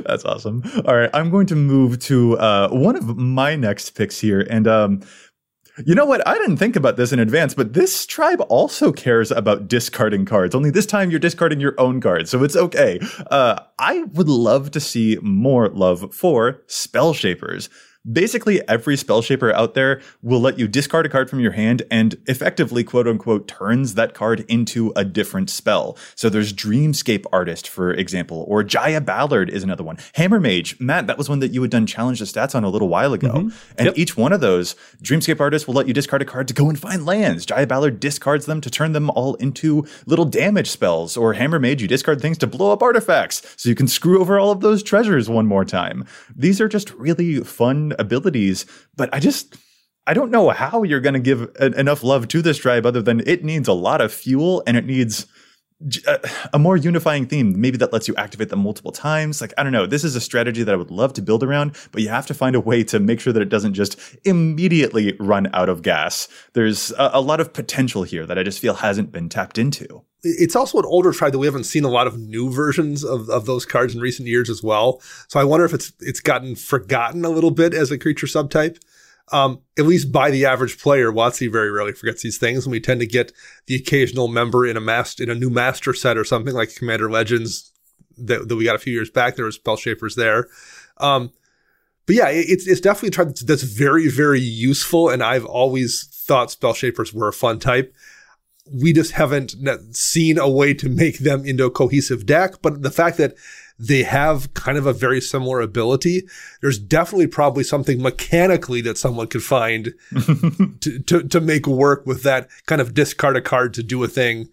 That's awesome. All right, I'm going to move to uh, one of my next picks here, and um, You know what? I didn't think about this in advance, but this tribe also cares about discarding cards. Only this time you're discarding your own cards, so it's okay. Uh, I would love to see more love for spell shapers basically every spell shaper out there will let you discard a card from your hand and effectively quote unquote turns that card into a different spell. So there's Dreamscape Artist, for example, or Jaya Ballard is another one. Hammer Mage, Matt, that was one that you had done challenge the stats on a little while ago. Mm-hmm. And yep. each one of those, Dreamscape Artist will let you discard a card to go and find lands. Jaya Ballard discards them to turn them all into little damage spells. Or Hammer Mage, you discard things to blow up artifacts so you can screw over all of those treasures one more time. These are just really fun abilities, but I just I don't know how you're going to give a- enough love to this tribe other than it needs a lot of fuel and it needs a, uh, a, more unifying theme. Maybe that lets you activate them multiple times. Like, I don't know. This is a strategy that I would love to build around, but you have to find a way to make sure that it doesn't just immediately run out of gas. There's a, a lot of potential here that I just feel hasn't been tapped into. It's also an older tribe that we haven't seen a lot of new versions of, of those cards in recent years as well. So I wonder if it's it's gotten forgotten a little bit as a creature subtype um, at least by the average player, WotC very rarely forgets these things, and we tend to get the occasional member in a master in a new master set or something like Commander Legends that, that we got a few years back. There was spell shapers there. Um, but yeah, it's it's definitely a tribe that's very very useful, and I've always thought spell shapers were a fun type. We just haven't seen a way to make them into a cohesive deck. But the fact that they have kind of a very similar ability. There's definitely probably something mechanically that someone could find to, to, to make work with that kind of discard a card to do a thing.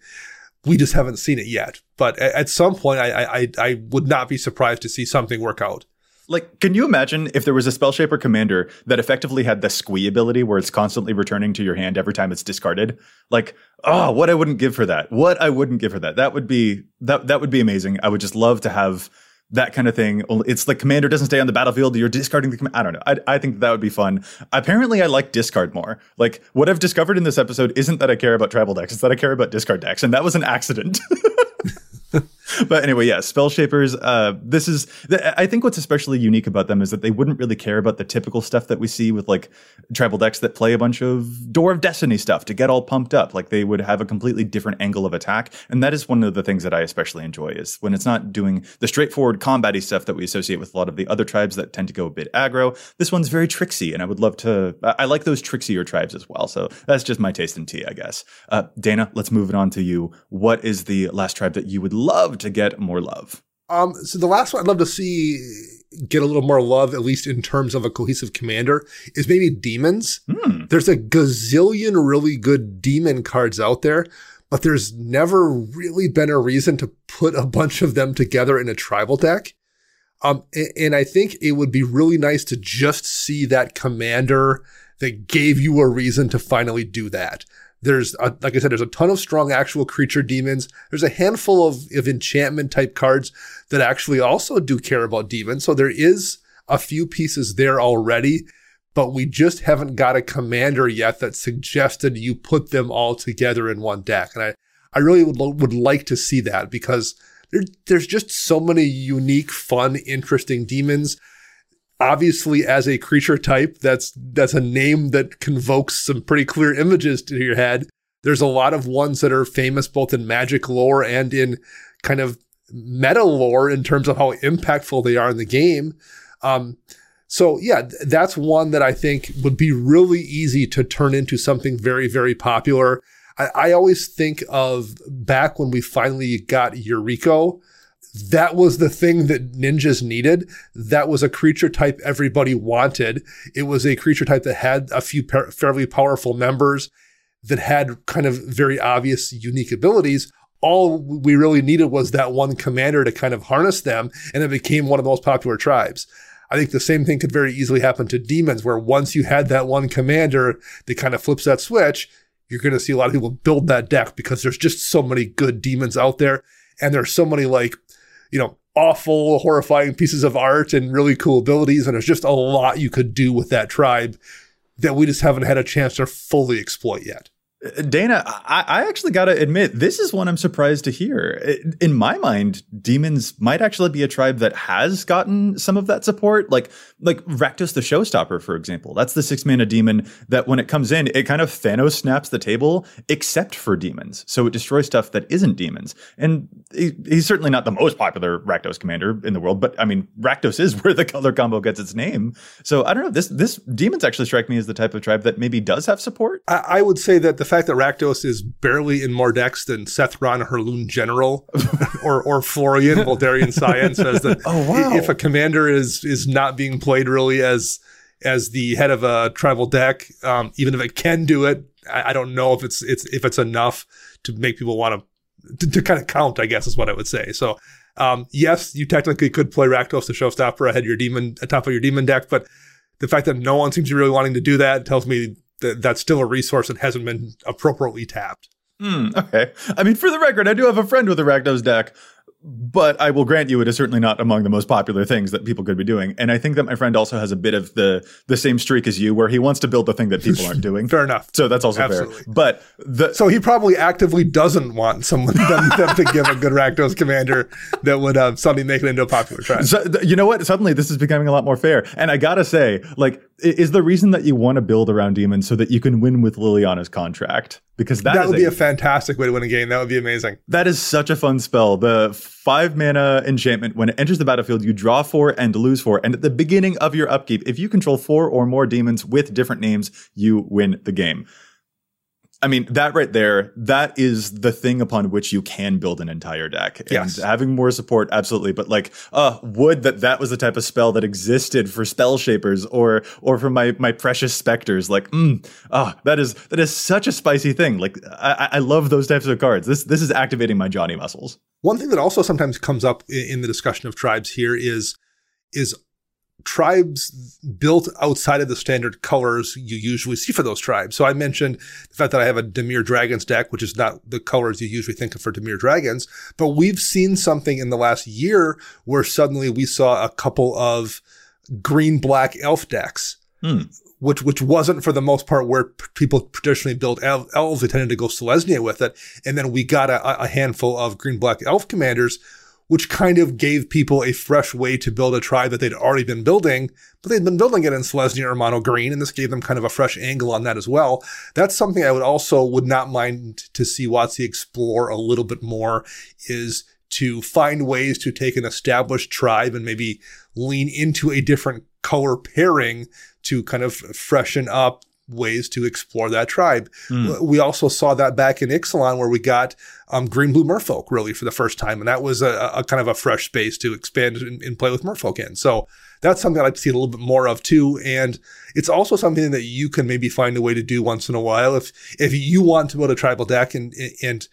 We just haven't seen it yet. But at some point, I, I, I would not be surprised to see something work out. Like, can you imagine if there was a spell shaper commander that effectively had the squee ability where it's constantly returning to your hand every time it's discarded? Like, oh, what I wouldn't give for that. What I wouldn't give for that. That would be that that would be amazing. I would just love to have that kind of thing. It's like commander doesn't stay on the battlefield. You're discarding the. Com- I don't know. I, I think that would be fun. Apparently, I like discard more. Like what I've discovered in this episode isn't that I care about tribal decks. It's that I care about discard decks, and that was an accident. but anyway, yeah, spell shapers. Uh, this is, I think what's especially unique about them is that they wouldn't really care about the typical stuff that we see with like tribal decks that play a bunch of Door of Destiny stuff to get all pumped up. Like they would have a completely different angle of attack, and that is one of the things that I especially enjoy is when it's not doing the straightforward combaty stuff that we associate with a lot of the other tribes that tend to go a bit aggro. This one's very tricksy, and I would love to. I like those tricksier tribes as well. So that's just my taste in tea, I guess. Uh, Dana, let's move it on to you. What is the last tribe that you would love to get more love? Um, so the last one I'd love to see get a little more love, at least in terms of a cohesive commander, is maybe demons. Hmm. There's a gazillion really good demon cards out there, but there's never really been a reason to put a bunch of them together in a tribal deck. Um, and, and I think it would be really nice to just see that commander that gave you a reason to finally do that. There's, a, like I said, there's a ton of strong actual creature demons. There's a handful of, of enchantment type cards that actually also do care about demons. So there is a few pieces there already, but we just haven't got a commander yet that suggested you put them all together in one deck. And I, I really would, would like to see that because there, there's just so many unique, fun, interesting demons obviously as a creature type that's that's a name that convokes some pretty clear images to your head. There's a lot of ones that are famous both in magic lore and in kind of meta lore in terms of how impactful they are in the game. Um, so yeah that's one that i think would be really easy to turn into something very very popular. I, I always think of back when we finally got Yuriko that was the thing that ninjas needed. That was a creature type everybody wanted. It was a creature type that had a few par- fairly powerful members that had kind of very obvious unique abilities. All we really needed was that one commander to kind of harness them, and it became one of the most popular tribes. I think the same thing could very easily happen to demons, where once you had that one commander that kind of flips that switch, you're going to see a lot of people build that deck because there's just so many good demons out there. And there's so many like you know, awful, horrifying pieces of art and really cool abilities. And there's just a lot you could do with that tribe that we just haven't had a chance to fully exploit yet. Dana, I, I actually got to admit, this is one I'm surprised to hear. In my mind, demons might actually be a tribe that has gotten some of that support. Like, like Rakdos the Showstopper, for example. That's the six mana demon that when it comes in, it kind of Thanos snaps the table, except for demons. So it destroys stuff that isn't demons. And he, he's certainly not the most popular Rakdos commander in the world, but I mean, Rakdos is where the color combo gets its name. So I don't know. This this demons actually strike me as the type of tribe that maybe does have support. I, I would say that the fact that Rakdos is barely in more decks than Seth Sethron Hurloon General or or Florian Voldaren Scion says that Oh, wow. if a commander is is not being played really as as the head of a tribal deck, um, even if it can do it, I, I don't know if it's it's if it's enough to make people want to, to to kind of count. I guess is what I would say. So. Um, yes, you technically could play Rakdos the Showstopper ahead of your demon, atop of your demon deck, but the fact that no one seems to be really wanting to do that tells me that that's still a resource that hasn't been appropriately tapped. Hmm, okay. I mean, for the record, I do have a friend with a Rakdos deck, but I will grant you it is certainly not among the most popular things that people could be doing. And I think that my friend also has a bit of the the same streak as you, where he wants to build the thing that people aren't doing. Fair enough. So that's also Absolutely. fair. But the So he probably actively doesn't want someone them, them to give a good Rakdos commander that would uh, suddenly make it into a popular tribe. So, you know what? Suddenly, this is becoming a lot more fair. And I gotta say, like, is the reason that you want to build around demons so that you can win with Liliana's contract? Because that That would be a fantastic way to win a game. That would be amazing. that is such a fun spell. The five mana enchantment. When it enters the battlefield, you draw four and lose four. And at the beginning of your upkeep, if you control four or more demons with different names, you win the game. I mean, that right there, that is the thing upon which you can build an entire deck. And Yes. having more support, absolutely. But like, uh, would that that was the type of spell that existed for spell shapers or or for my my precious specters. Like, mm, ah, that is that is such a spicy thing. Like, I, I I love those types of cards. This this is activating my Johnny muscles. One thing that also sometimes comes up in the discussion of tribes here is is tribes built outside of the standard colors you usually see for those tribes. So I mentioned the fact that I have a Dimir Dragons deck, which is not the colors you usually think of for Dimir Dragons, but we've seen something in the last year where suddenly we saw a couple of green black elf decks. Hmm. Which which wasn't for the most part where people traditionally built el- elves. They tended to go Selesnya with it, and then we got a, a handful of green black elf commanders which kind of gave people a fresh way to build a tribe that they'd already been building, but they'd been building it in Selesnya or Mono Green, and this gave them kind of a fresh angle on that as well. That's something I would also would not mind to see WotC explore a little bit more is to find ways to take an established tribe and maybe lean into a different color pairing to kind of freshen up ways to explore that tribe. We also saw that back in Ixalan where we got um, green blue merfolk really for the first time. And that was a, a kind of a fresh space to expand and, and play with merfolk in. So that's something I'd like to see a little bit more of too. And it's also something that you can maybe find a way to do once in a while. If, if you want to build a tribal deck and, and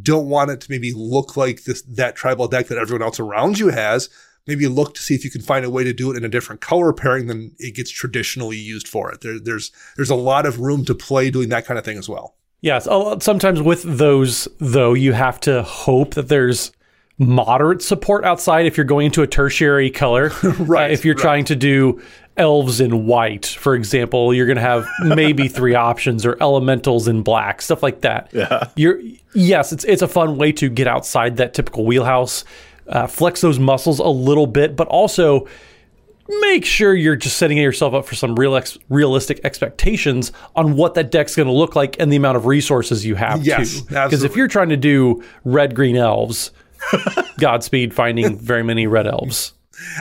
don't want it to maybe look like this, that tribal deck that everyone else around you has, maybe look to see if you can find a way to do it in a different color pairing than it gets traditionally used for it. There, there's, there's a lot of room to play doing that kind of thing as well. Yes. Sometimes with those, though, you have to hope that there's moderate support outside if you're going into a tertiary color. Right, Uh, if you're right. trying to do elves in white, for example, you're going to have maybe three options or elementals in black, stuff like that. Yeah. You're yes, it's it's a fun way to get outside that typical wheelhouse, uh, flex those muscles a little bit, but also make sure you're just setting yourself up for some real ex- realistic expectations on what that deck's going to look like and the amount of resources you have Yes, too. Because if you're trying to do red green elves, Godspeed finding very many red elves.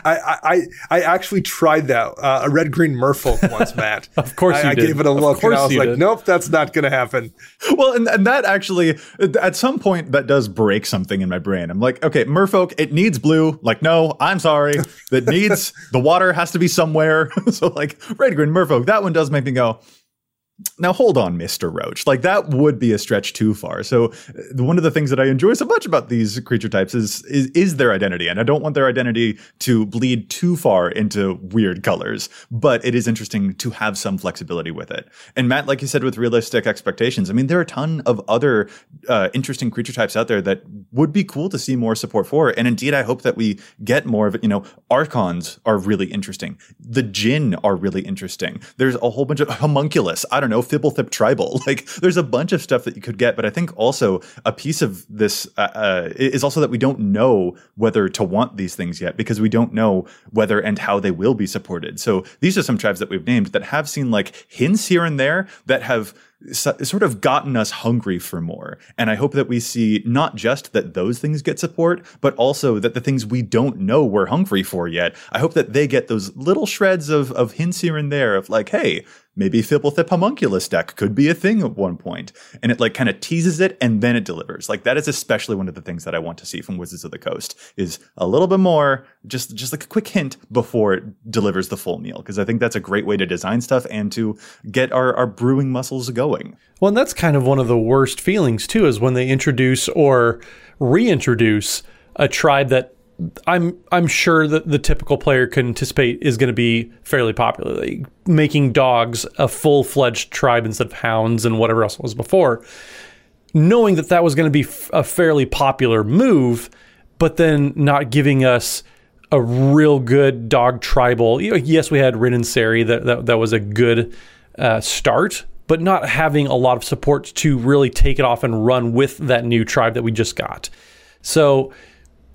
I, I, I actually tried that, uh, a red green merfolk once, Matt. of course I, you I did. gave it a Of look and I was like, did. nope, that's not going to happen. Well, and, and that actually, at some point, that does break something in my brain. I'm like, okay, merfolk, it needs blue. Like, no, I'm sorry. That needs, the water has to be somewhere. so, like, red, green, merfolk, that one does make me go, now hold on, Mr. Roach. Like, that would be a stretch too far. So, uh, one of the things that I enjoy so much about these creature types is, is, is their identity. And I don't want their identity to bleed too far into weird colors, but it is interesting to have some flexibility with it. And Matt, like you said, with realistic expectations, I mean, there are a ton of other uh, interesting creature types out there that would be cool to see more support for. And indeed, I hope that we get more of it. You know, Archons are really interesting. The Jinn are really interesting. There's a whole bunch of homunculus. I don't know. Fibblethip Tribal. Like, there's a bunch of stuff that you could get, but I think also a piece of this uh, uh, is also that we don't know whether to want these things yet because we don't know whether and how they will be supported. So these are some tribes that we've named that have seen like hints here and there that have so, sort of gotten us hungry for more. And I hope that we see not just that those things get support, but also that the things we don't know we're hungry for yet. I hope that they get those little shreds of, of hints here and there of like, hey, maybe Fibblethip homunculus deck could be a thing at one point. And it like kind of teases it and then it delivers. Like that is especially one of the things that I want to see from Wizards of the Coast is a little bit more, just just like a quick hint before it delivers the full meal. Because I think that's a great way to design stuff and to get our, our brewing muscles going. Well, and that's kind of one of the worst feelings too, is when they introduce or reintroduce a tribe that I'm I'm sure that the typical player can anticipate is going to be fairly popular. Like making dogs a full fledged tribe instead of hounds and whatever else was before, knowing that that was going to be f- a fairly popular move, but then not giving us a real good dog tribal. Yes, we had Rin and Seri that that, that was a good uh, start, but not having a lot of support to really take it off and run with that new tribe that we just got. So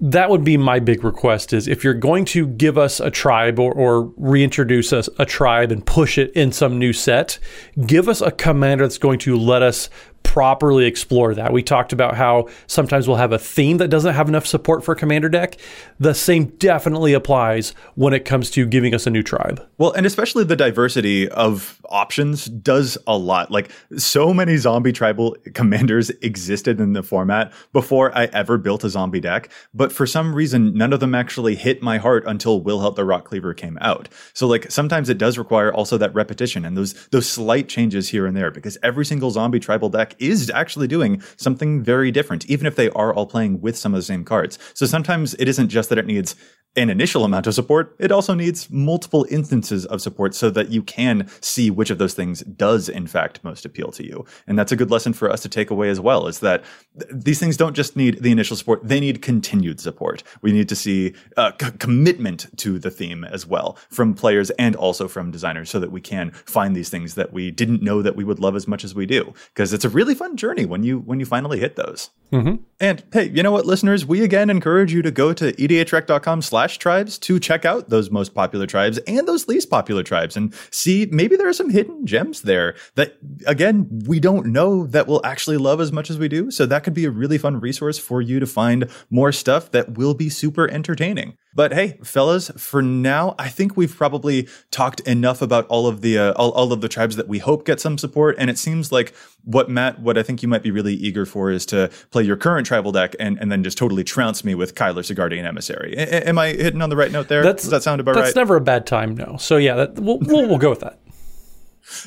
that would be my big request is if you're going to give us a tribe or, or reintroduce us a tribe and push it in some new set, give us a commander that's going to let us properly explore that. We talked about how sometimes we'll have a theme that doesn't have enough support for commander deck. The same definitely applies when it comes to giving us a new tribe. Well, and especially the diversity of options does a lot. Like so many zombie tribal commanders existed in the format before I ever built a zombie deck, but for some reason none of them actually hit my heart until Wilhelt the Rotcleaver came out. So like sometimes it does require also that repetition and those those slight changes here and there because every single zombie tribal deck is actually doing something very different, even if they are all playing with some of the same cards. So sometimes it isn't just that it needs an initial amount of support, it also needs multiple instances of support so that you can see which of those things does in fact most appeal to you. And that's a good lesson for us to take away as well is that th- these things don't just need the initial support, they need continued support. We need to see a c- commitment to the theme as well from players and also from designers so that we can find these things that we didn't know that we would love as much as we do. Because it's a really fun journey when you when you finally hit those. Mm-hmm. And hey, you know what, listeners? We again encourage you to go to edhrec.com slash tribes to check out those most popular tribes and those least popular tribes and see maybe there are some hidden gems there that, again, we don't know that we'll actually love as much as we do. So that could be a really fun resource for you to find more stuff that will be super entertaining. But hey, fellas, for now, I think we've probably talked enough about all of the uh, all, all of the tribes that we hope get some support. And it seems like what Matt, what I think you might be really eager for is to play your current tribal deck and, and then just totally trounce me with Kyler Sigardian Emissary. A- am I hitting on the right note there? That's, Does that sound about that's right? That's never a bad time, no. So yeah, that, we'll, we'll, we'll go with that.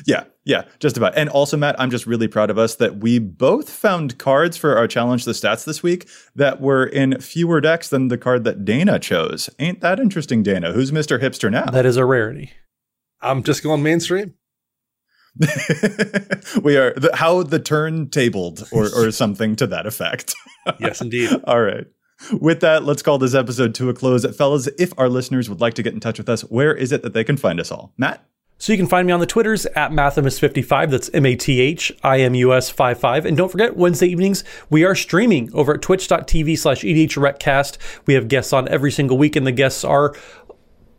Yeah, yeah, just about. And also, Matt, I'm just really proud of us that we both found cards for our challenge the stats this week that were in fewer decks than the card that Dana chose. Ain't that interesting, Dana? Who's Mr. Hipster now? That is a rarity. I'm just going mainstream. we are the, how the turn tabled or, or something to that effect. yes, indeed. All right. With that, let's call this episode to a close. Fellas, if our listeners would like to get in touch with us, where is it that they can find us all? Matt? So you can find me on the Twitters at Mathimus55. That's M A T H I M U S 55. And don't forget, Wednesday evenings, we are streaming over at twitch.tv slash EDHRecast. We have guests on every single week, and the guests are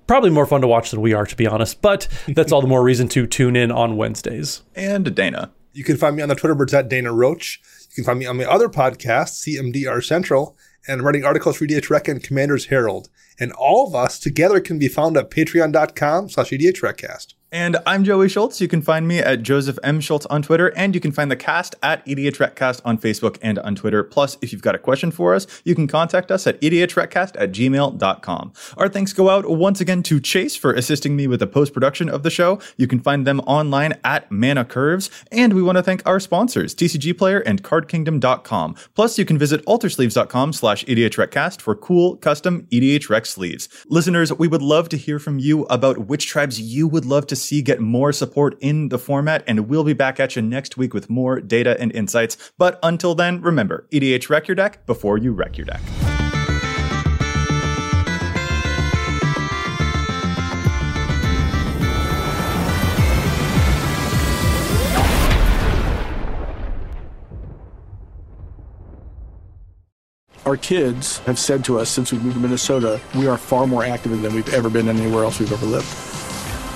probably more fun to watch than we are, to be honest. But that's all the more reason to tune in on Wednesdays. And Dana. You can find me on the Twitter birds at Dana Roach. You can find me on my other podcast, CMDR Central, and writing articles for EDHREC and Commander's Herald. And all of us together can be found at patreon.com slash EDHRecast. And I'm Joey Schultz. You can find me at Joseph M. Schultz on Twitter, and you can find the cast at EDHRecast on Facebook and on Twitter. Plus, if you've got a question for us, you can contact us at EDHRecast at gmail.com. Our thanks go out once again to Chase for assisting me with the post production of the show. You can find them online at Mana Curves. And we want to thank our sponsors, TCG Player and CardKingdom.com. Plus, you can visit altersleeves.com slash EDHRecast for cool, custom EDHREC sleeves. Listeners, we would love to hear from you about which tribes you would love to see get more support in the format, and we'll be back at you next week with more data and insights. But until then, remember EDHREC your deck before you wreck your deck. Our kids have said to us since we moved to Minnesota, we are far more active than we've ever been anywhere else we've ever lived.